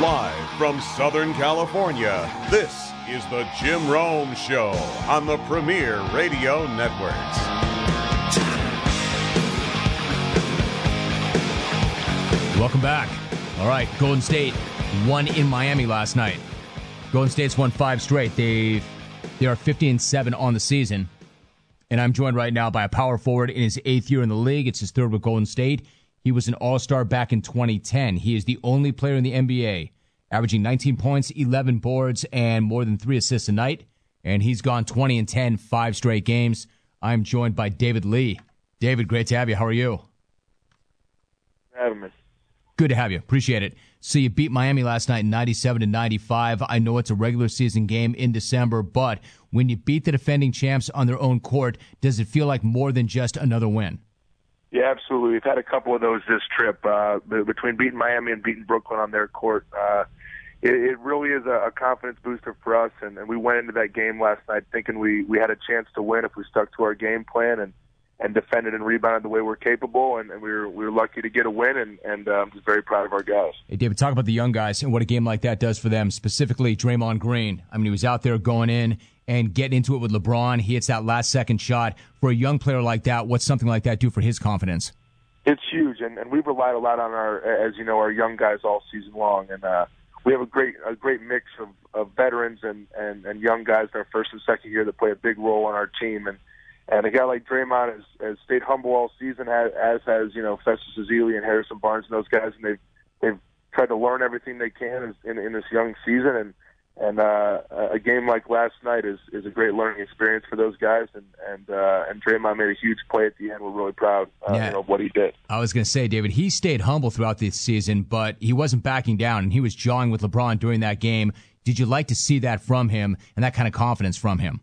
Live from Southern California, this is the Jim Rome Show on the Premier Radio Networks. Welcome back. All right, Golden State won in Miami last night. Golden State's won five straight. They they are 50 and 7 on the season. And I'm joined right now by a power forward in his eighth year in the league. It's his third with Golden State. He was an All Star back in 2010. He is the only player in the NBA averaging 19 points, 11 boards, and more than three assists a night. And he's gone 20 and 10, five straight games. I'm joined by David Lee. David, great to have you. How are you? Having me. Good to have you. Appreciate it. So you beat Miami last night 97 to 95. I know it's a regular season game in December, but when you beat the defending champs on their own court, does it feel like more than just another win? Yeah, absolutely. We've had a couple of those this trip uh, between beating Miami and beating Brooklyn on their court. Uh, it, it really is a, a confidence booster for us, and, and we went into that game last night thinking we we had a chance to win if we stuck to our game plan and and defended and rebounded the way we're capable, and, and we were we were lucky to get a win, and and I'm just very proud of our guys. Hey, David, talk about the young guys and what a game like that does for them, specifically Draymond Green. I mean, he was out there going in and getting into it with LeBron. He hits that last second shot. For a young player like that, what's something like that do for his confidence? It's huge, and, and we've relied a lot on our, as you know, our young guys all season long, and uh, we have a great a great mix of, of veterans and, and and young guys in our first and second year that play a big role on our team, and and a guy like Draymond has, has stayed humble all season, as, as has you know Festus Ezeli and Harrison Barnes and those guys, and they've they've tried to learn everything they can in, in this young season, and and uh, a game like last night is is a great learning experience for those guys. And and uh, and Draymond made a huge play at the end. We're really proud uh, Yeah. you know, of what he did. I was going to say, David, he stayed humble throughout this season, but he wasn't backing down, and he was jawing with LeBron during that game. Did you like to see that from him and that kind of confidence from him?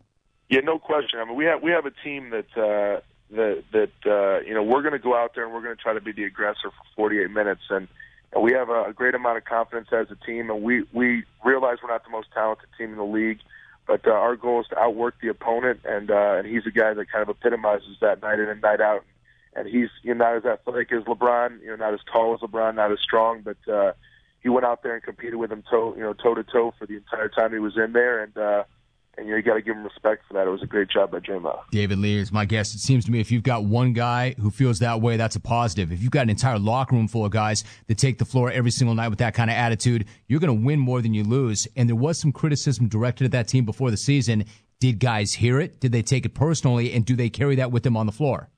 Yeah, no question. I mean, we have we have a team that uh, that that uh, you know we're going to go out there and we're going to try to be the aggressor for 48 minutes, and, and we have a, great amount of confidence as a team, and we we realize we're not the most talented team in the league, but uh, our goal is to outwork the opponent, and uh, and he's a guy that kind of epitomizes that night in and night out, and he's you know not as athletic as LeBron, you know not as tall as LeBron, not as strong, but uh, he went out there and competed with him toe you know toe to toe for the entire time he was in there, and. uh and you, know, you got to give him respect for that. It was a great job by Draymond. David Lee is my guest. It seems to me if you've got one guy who feels that way, that's a positive. If you've got an entire locker room full of guys that take the floor every single night with that kind of attitude, you're going to win more than you lose. And there was some criticism directed at that team before the season. Did guys hear it? Did they take it personally? And do they carry that with them on the floor?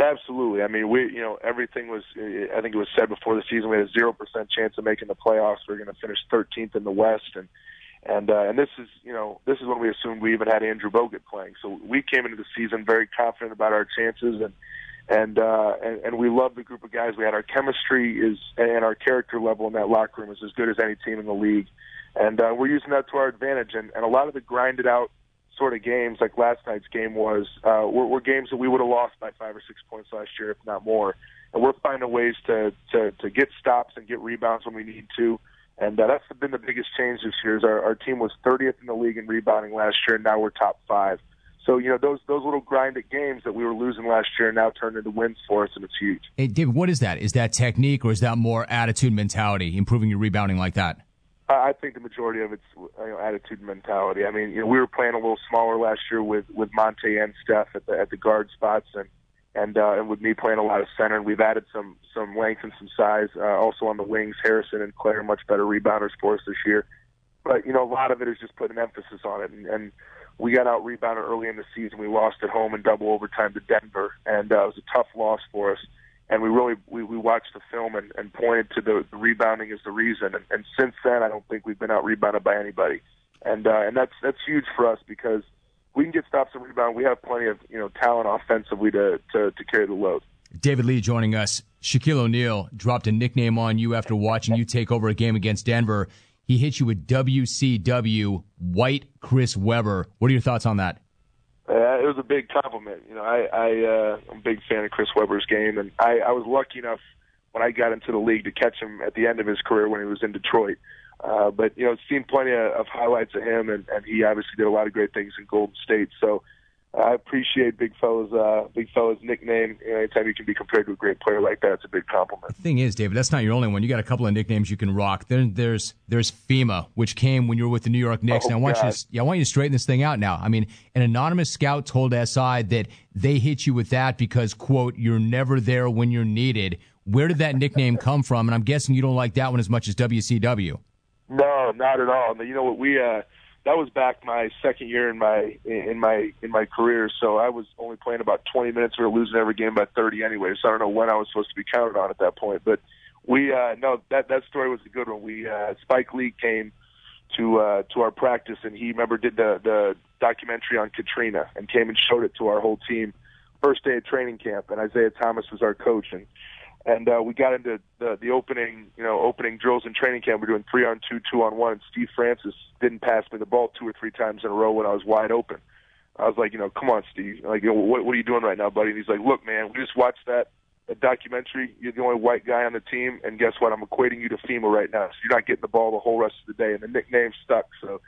Absolutely. I mean, we, you know, everything was. I think it was said before the season we had a zero percent chance of making the playoffs. We are going to finish 13th in the West, and and uh, and this is, you know, this is when we assumed we even had Andrew Bogut playing. So we came into the season very confident about our chances, and and uh, and, and we love the group of guys. We had our chemistry is and our character level in that locker room is as good as any team in the league, and uh, we're using that to our advantage. And, and a lot of the grinded out sort of games, like last night's game was, uh, were, were games that we would have lost by five or six points last year, if not more. And we're finding ways to to, to get stops and get rebounds when we need to. And uh, that's been the biggest change this year. Is our, our team was 30th in the league in rebounding last year, and now we're top five. So you know those those little grinded games that we were losing last year now turned into wins for us, and it's huge. Hey, David, what is that? Is that technique or is that more attitude mentality, improving your rebounding like that? I I think the majority of it's you know, attitude and mentality. I mean, you know, we were playing a little smaller last year with with Monta and Steph at the at the guard spots, and and uh, and with me playing a lot of center, and we've added some some length and some size. Uh, also on the wings, Harrison and Klay, are much better rebounders for us this year. But you know, a lot of it is just putting emphasis on it, and, and we got out rebounded early in the season. We lost at home in double overtime to Denver, and uh, it was a tough loss for us. And we really we, we watched the film and, and pointed to the, the rebounding as the reason. And, and since then, I don't think we've been out rebounded by anybody. And uh, and that's that's huge for us because we can get stops and rebound. We have plenty of you know talent offensively to to, to carry the load. David Lee joining us. Shaquille O'Neal dropped a nickname on you after watching you take over a game against Denver. He hit you with WCW White Chris Webber. What are your thoughts on that? Uh, it was a big compliment. You know, I, I uh, I'm a big fan of Chris Webber's game, and I, I was lucky enough when I got into the league to catch him at the end of his career when he was in Detroit. Uh, but you know, seen plenty of, of highlights of him, and, and he obviously did a lot of great things in Golden State. So I appreciate Big Fella's uh, Big Fella's nickname. You know, anytime you can be compared to a great player like that, it's a big compliment. The thing is, David, that's not your only one. You got a couple of nicknames you can rock. Then there's there's FEMA, which came when you were with the New York Knicks. Oh, and I want God. you to yeah, I want you to straighten this thing out now. I mean, an anonymous scout told SI that they hit you with that because quote you're never there when you're needed. Where did that nickname come from? And I'm guessing you don't like that one as much as WCW. No, not at all. You know what we uh that was back my second year in my in my in my career, so I was only playing about 20 minutes. We were losing every game by 30 anyway, so I don't know when I was supposed to be counted on at that point. But we uh no that that story was a good one. We uh Spike Lee came to uh to our practice and he remember did the the documentary on Katrina and came and showed it to our whole team first day of training camp and Isiah Thomas was our coach and and uh, we got into the the opening you know opening drills in training camp. We're doing three on two, two on one. And Steve Francis didn't pass me the ball two or three times in a row when I was wide open. I was like, you know, come on, Steve. Like, you know, what what are you doing right now, buddy? And he's like, look, man, we just watched that documentary. You're the only white guy on the team, and guess what? I'm equating you to FEMA right now, so you're not getting the ball the whole rest of the day. And the nickname stuck. So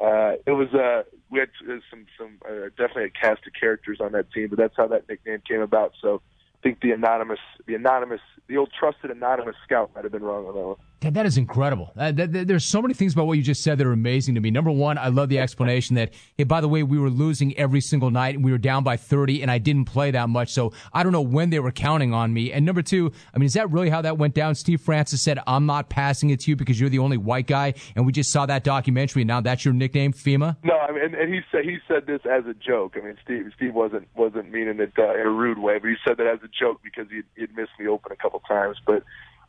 uh, it was uh, we had uh, some some uh, definitely a cast of characters on that team, but that's how that nickname came about. So think the anonymous, the anonymous, the old trusted anonymous scout might have been wrong on that one. Dad, that is incredible. Uh, th- th- there's so many things about what you just said that are amazing to me. Number one, I love the explanation that, hey, by the way, we were losing every single night and we were down by 30 and I didn't play that much. So I don't know when they were counting on me. And number two, I mean, is that really how that went down? Steve Francis said, I'm not passing it to you because you're the only white guy. And we just saw that documentary and now that's your nickname, FEMA? No, I mean, and, and he said he said this as a joke. I mean, Steve Steve wasn't wasn't meaning it uh, in a rude way, but he said that as a joke because he'd, he'd missed me open a couple times. But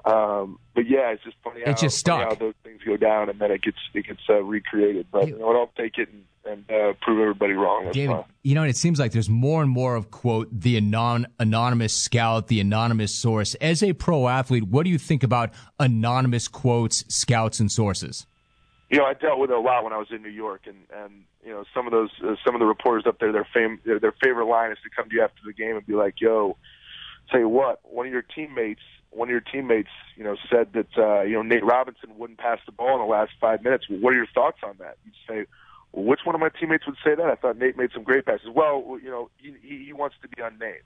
um, but yeah, it's just funny how, It just funny how those things go down and then it gets it gets uh, recreated. But you know, I'll take it and, and uh, prove everybody wrong. That's David, fine. you know, it seems like there's more and more of quote the anon- anonymous scout, the anonymous source. As a pro athlete, what do you think about anonymous quotes, scouts, and sources? you know, I dealt with it a lot when I was in New York, and and you know, some of those uh, some of the reporters up there, their fam- their, their favorite line is to come to you after the game and be like, "Yo, tell you what, one of your teammates, one of your teammates, you know, said that uh, you know Nate Robinson wouldn't pass the ball in the last five minutes. What are your thoughts on that?" You'd say. Well, which one of my teammates would say that? I thought Nate made some great passes. Well, you know, he, he wants to be unnamed.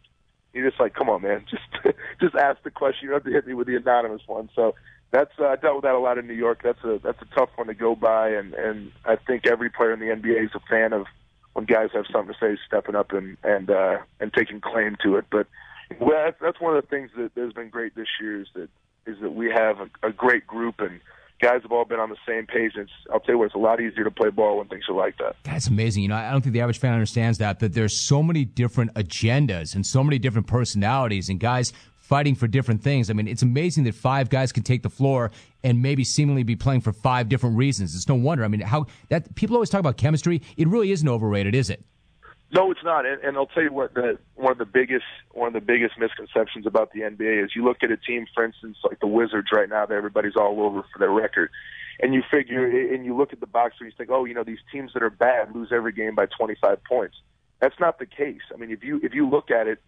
You're just like, come on, man, just just ask the question. You don't have to hit me with the anonymous one. So that's uh, I dealt with that a lot in New York. That's a that's a tough one to go by, and and I think every player in the NBA is a fan of when guys have something to say, stepping up and and uh, and taking claim to it. But well, that's, that's one of the things that has been great this year is that is that we have a, a great group and guys have all been on the same page. And I'll tell you what, it's a lot easier to play ball when things are like that. That's amazing. You know, I don't think the average fan understands that, that there's so many different agendas and so many different personalities and guys fighting for different things. I mean, it's amazing that five guys can take the floor and maybe seemingly be playing for five different reasons. It's no wonder. I mean, how that people always talk about chemistry. It really isn't overrated, is it? No, it's not. And, and I'll tell you what, the, one of the biggest one of the biggest misconceptions about the NBA is you look at a team, for instance, like the Wizards right now, that everybody's all over for their record, and you figure and you look at the box score, you think, oh, you know, these teams that are bad lose every game by 25 points. That's not the case. I mean, if you if you look at it,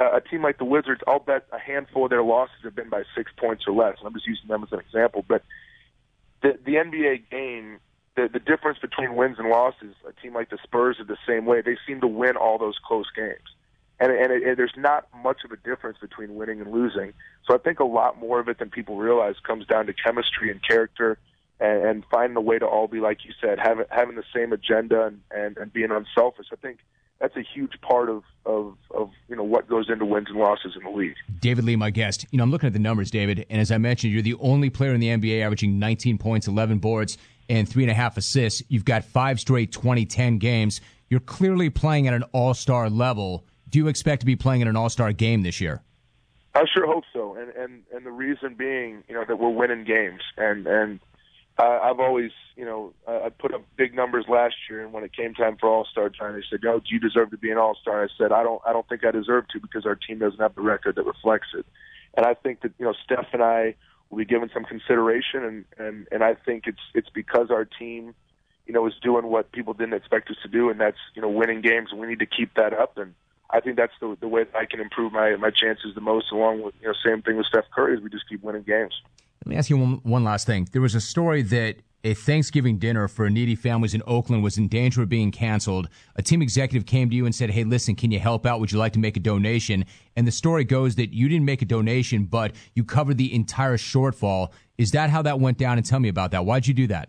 a team like the Wizards, I'll bet a handful of their losses have been by six points or less. And I'm just using them as an example, but the the NBA game the the difference between wins and losses, a team like the Spurs are the same way. They seem to win all those close games, and and, it, and there's not much of a difference between winning and losing. So I think a lot more of it than people realize comes down to chemistry and character, and, and finding a way to all be like you said, having having the same agenda and, and and being unselfish. I think that's a huge part of, of of you know what goes into wins and losses in the league. David Lee, my guest. You know, I'm looking at the numbers, David, and as I mentioned, you're the only player in the NBA averaging 19 points, 11 boards, and three and a half assists. You've got five straight 2010 games. You're clearly playing at an all star level. Do you expect to be playing in an all star game this year? I sure hope so, and and and the reason being, you know, that we're winning games, and and uh, I've always, you know, I I put up big numbers last year, and when it came time for All Star time, they said, "No, do you deserve to be an All Star?" I said, "I don't, I don't think I deserve to because our team doesn't have the record that reflects it," and I think that you know, Steph and I will be given some consideration, and and and I think it's it's because our team, you know, is doing what people didn't expect us to do, and that's you know, winning games, and we need to keep that up, and I think that's the the way that I can improve my my chances the most. Along with you know, same thing with Steph Curry, is we just keep winning games. Let me ask you one, one last thing. There was a story that a Thanksgiving dinner for needy families in Oakland was in danger of being canceled. A team executive came to you and said, Hey, listen, can you help out? Would you like to make a donation? And the story goes that you didn't make a donation, but you covered the entire shortfall. Is that how that went down? And tell me about that. Why'd you do that?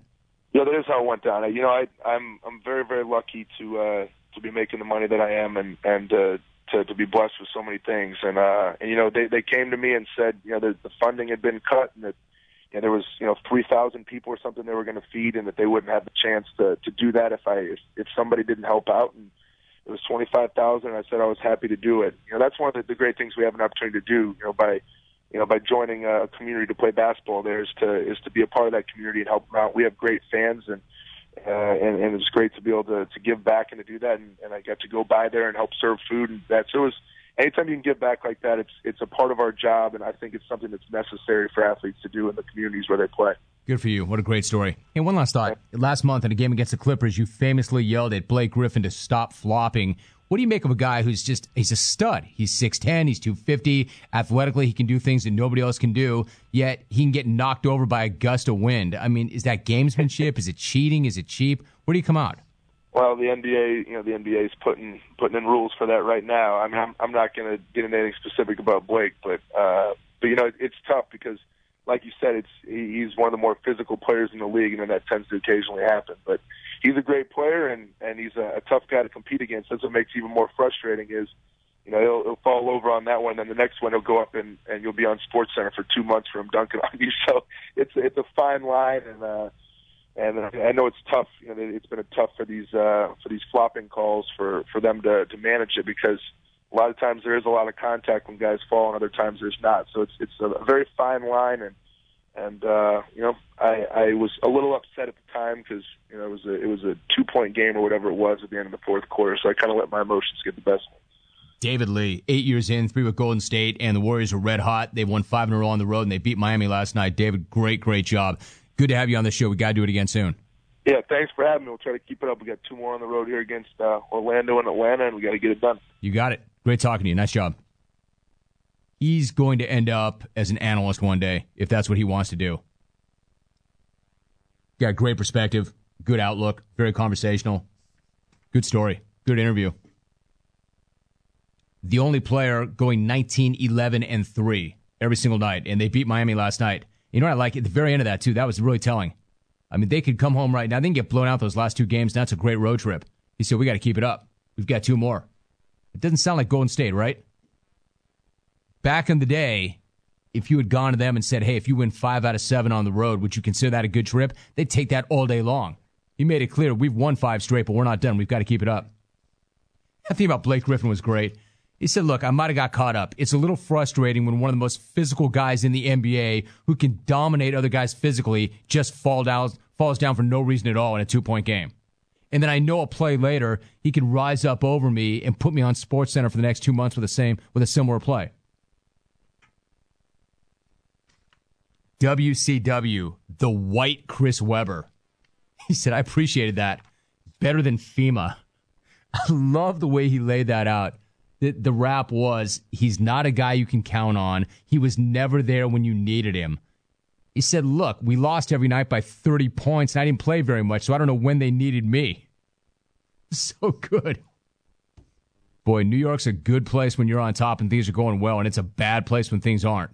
Yeah, that is how it went down. You know, I, I'm I'm very very lucky to uh, to be making the money that I am, and and uh, to to be blessed with so many things. And uh, and you know, they they came to me and said, you know, the, the funding had been cut, and that you know, there was you know three thousand people or something they were going to feed, and that they wouldn't have the chance to to do that if I if, if somebody didn't help out. And it was twenty five thousand. I said I was happy to do it. You know, that's one of the, the great things we have an opportunity to do. You know, by you know by joining a community to play basketball, there is to is to be a part of that community and help them out. We have great fans and. Uh, and, and it's great to be able to, to give back and to do that. And, and I got to go by there and help serve food and that. So it was, anytime you can give back like that, it's it's a part of our job, and I think it's something that's necessary for athletes to do in the communities where they play. Good for you. What a great story. Hey, one last thought. Last month in a game against the Clippers, you famously yelled at Blake Griffin to stop flopping. What do you make of a guy who's just he's a stud? He's 6'10, he's 250, athletically he can do things that nobody else can do, yet he can get knocked over by a gust of wind. I mean, is that gamesmanship? is it cheating? Is it cheap? Where do you come out? Well, the NBA, you know, the NBA is putting putting in rules for that right now. I mean, I'm I'm not going to get into anything specific about Blake, but uh, but you know, it's tough because, like you said, it's he's one of the more physical players in the league, and then that tends to occasionally happen. But he's a great player, and and he's a, a tough guy to compete against. That's what makes it even more frustrating is, you know, he'll, he'll fall over on that one, and then the next one he'll go up and and you'll be on Sports Center for two months for him dunking on you. So it's it's a fine line, and. uh and I know it's tough. You know, it's been tough for these uh, for these flopping calls for for them to to manage it because a lot of times there is a lot of contact when guys fall, and other times there's not. So it's it's a very fine line, and and uh, you know I I was a little upset at the time because you know it was a it was a two point game or whatever it was at the end of the fourth quarter. So I kind of let my emotions get the best of me. David Lee, eight years in, three with Golden State, and the Warriors are red hot. They won five in a row on the road, and they beat Miami last night. David, great, great job. Good to have you on the show. We got to do it again soon. Yeah, thanks for having me. We'll try to keep it up. We got two more on the road here against uh, Orlando and Atlanta, and we got to get it done. You got it. Great talking to you. Nice job. He's going to end up as an analyst one day if that's what he wants to do. Got great perspective, good outlook, very conversational, good story, good interview. The only player going 19, 11, and 3 every single night, and they beat Miami last night. You know what I like? At the very end of that, too, that was really telling. I mean, they could come home right now. They can get blown out those last two games. That's a great road trip. He said, we got to keep it up. We've got two more. It doesn't sound like Golden State, right? Back in the day, if you had gone to them and said, hey, if you win five out of seven on the road, would you consider that a good trip? They'd take that all day long. He made it clear we've won five straight, but we're not done. We've got to keep it up. The thing about Blake Griffin was great. He said, Look, I might have got caught up. It's a little frustrating when one of the most physical guys in the NBA who can dominate other guys physically just fall down, falls down for no reason at all in a two point game. And then I know a play later, he can rise up over me and put me on Sports Center for the next two months with the same with a similar play. WCW, the white Chris Webber. He said, I appreciated that. Better than FEMA. I love the way he laid that out the, the rap was he's not a guy you can count on. He was never there when you needed him. He said, Look, we lost every night by 30 points, and I didn't play very much, so I don't know when they needed me. So good. Boy, New York's a good place when you're on top and things are going well, and it's a bad place when things aren't.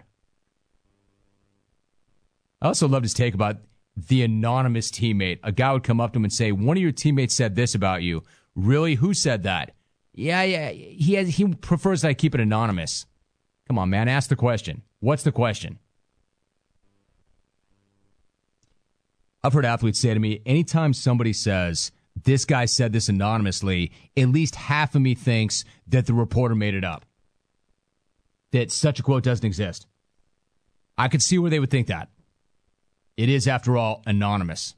I also loved his take about the anonymous teammate. A guy would come up to him and say, One of your teammates said this about you. Really? Who said that? Yeah, yeah. He has, he prefers that I keep it anonymous. Come on, man. Ask the question. What's the question? I've heard athletes say to me, anytime somebody says, this guy said this anonymously, at least half of me thinks that the reporter made it up. That such a quote doesn't exist. I could see where they would think that. It is, after all, anonymous.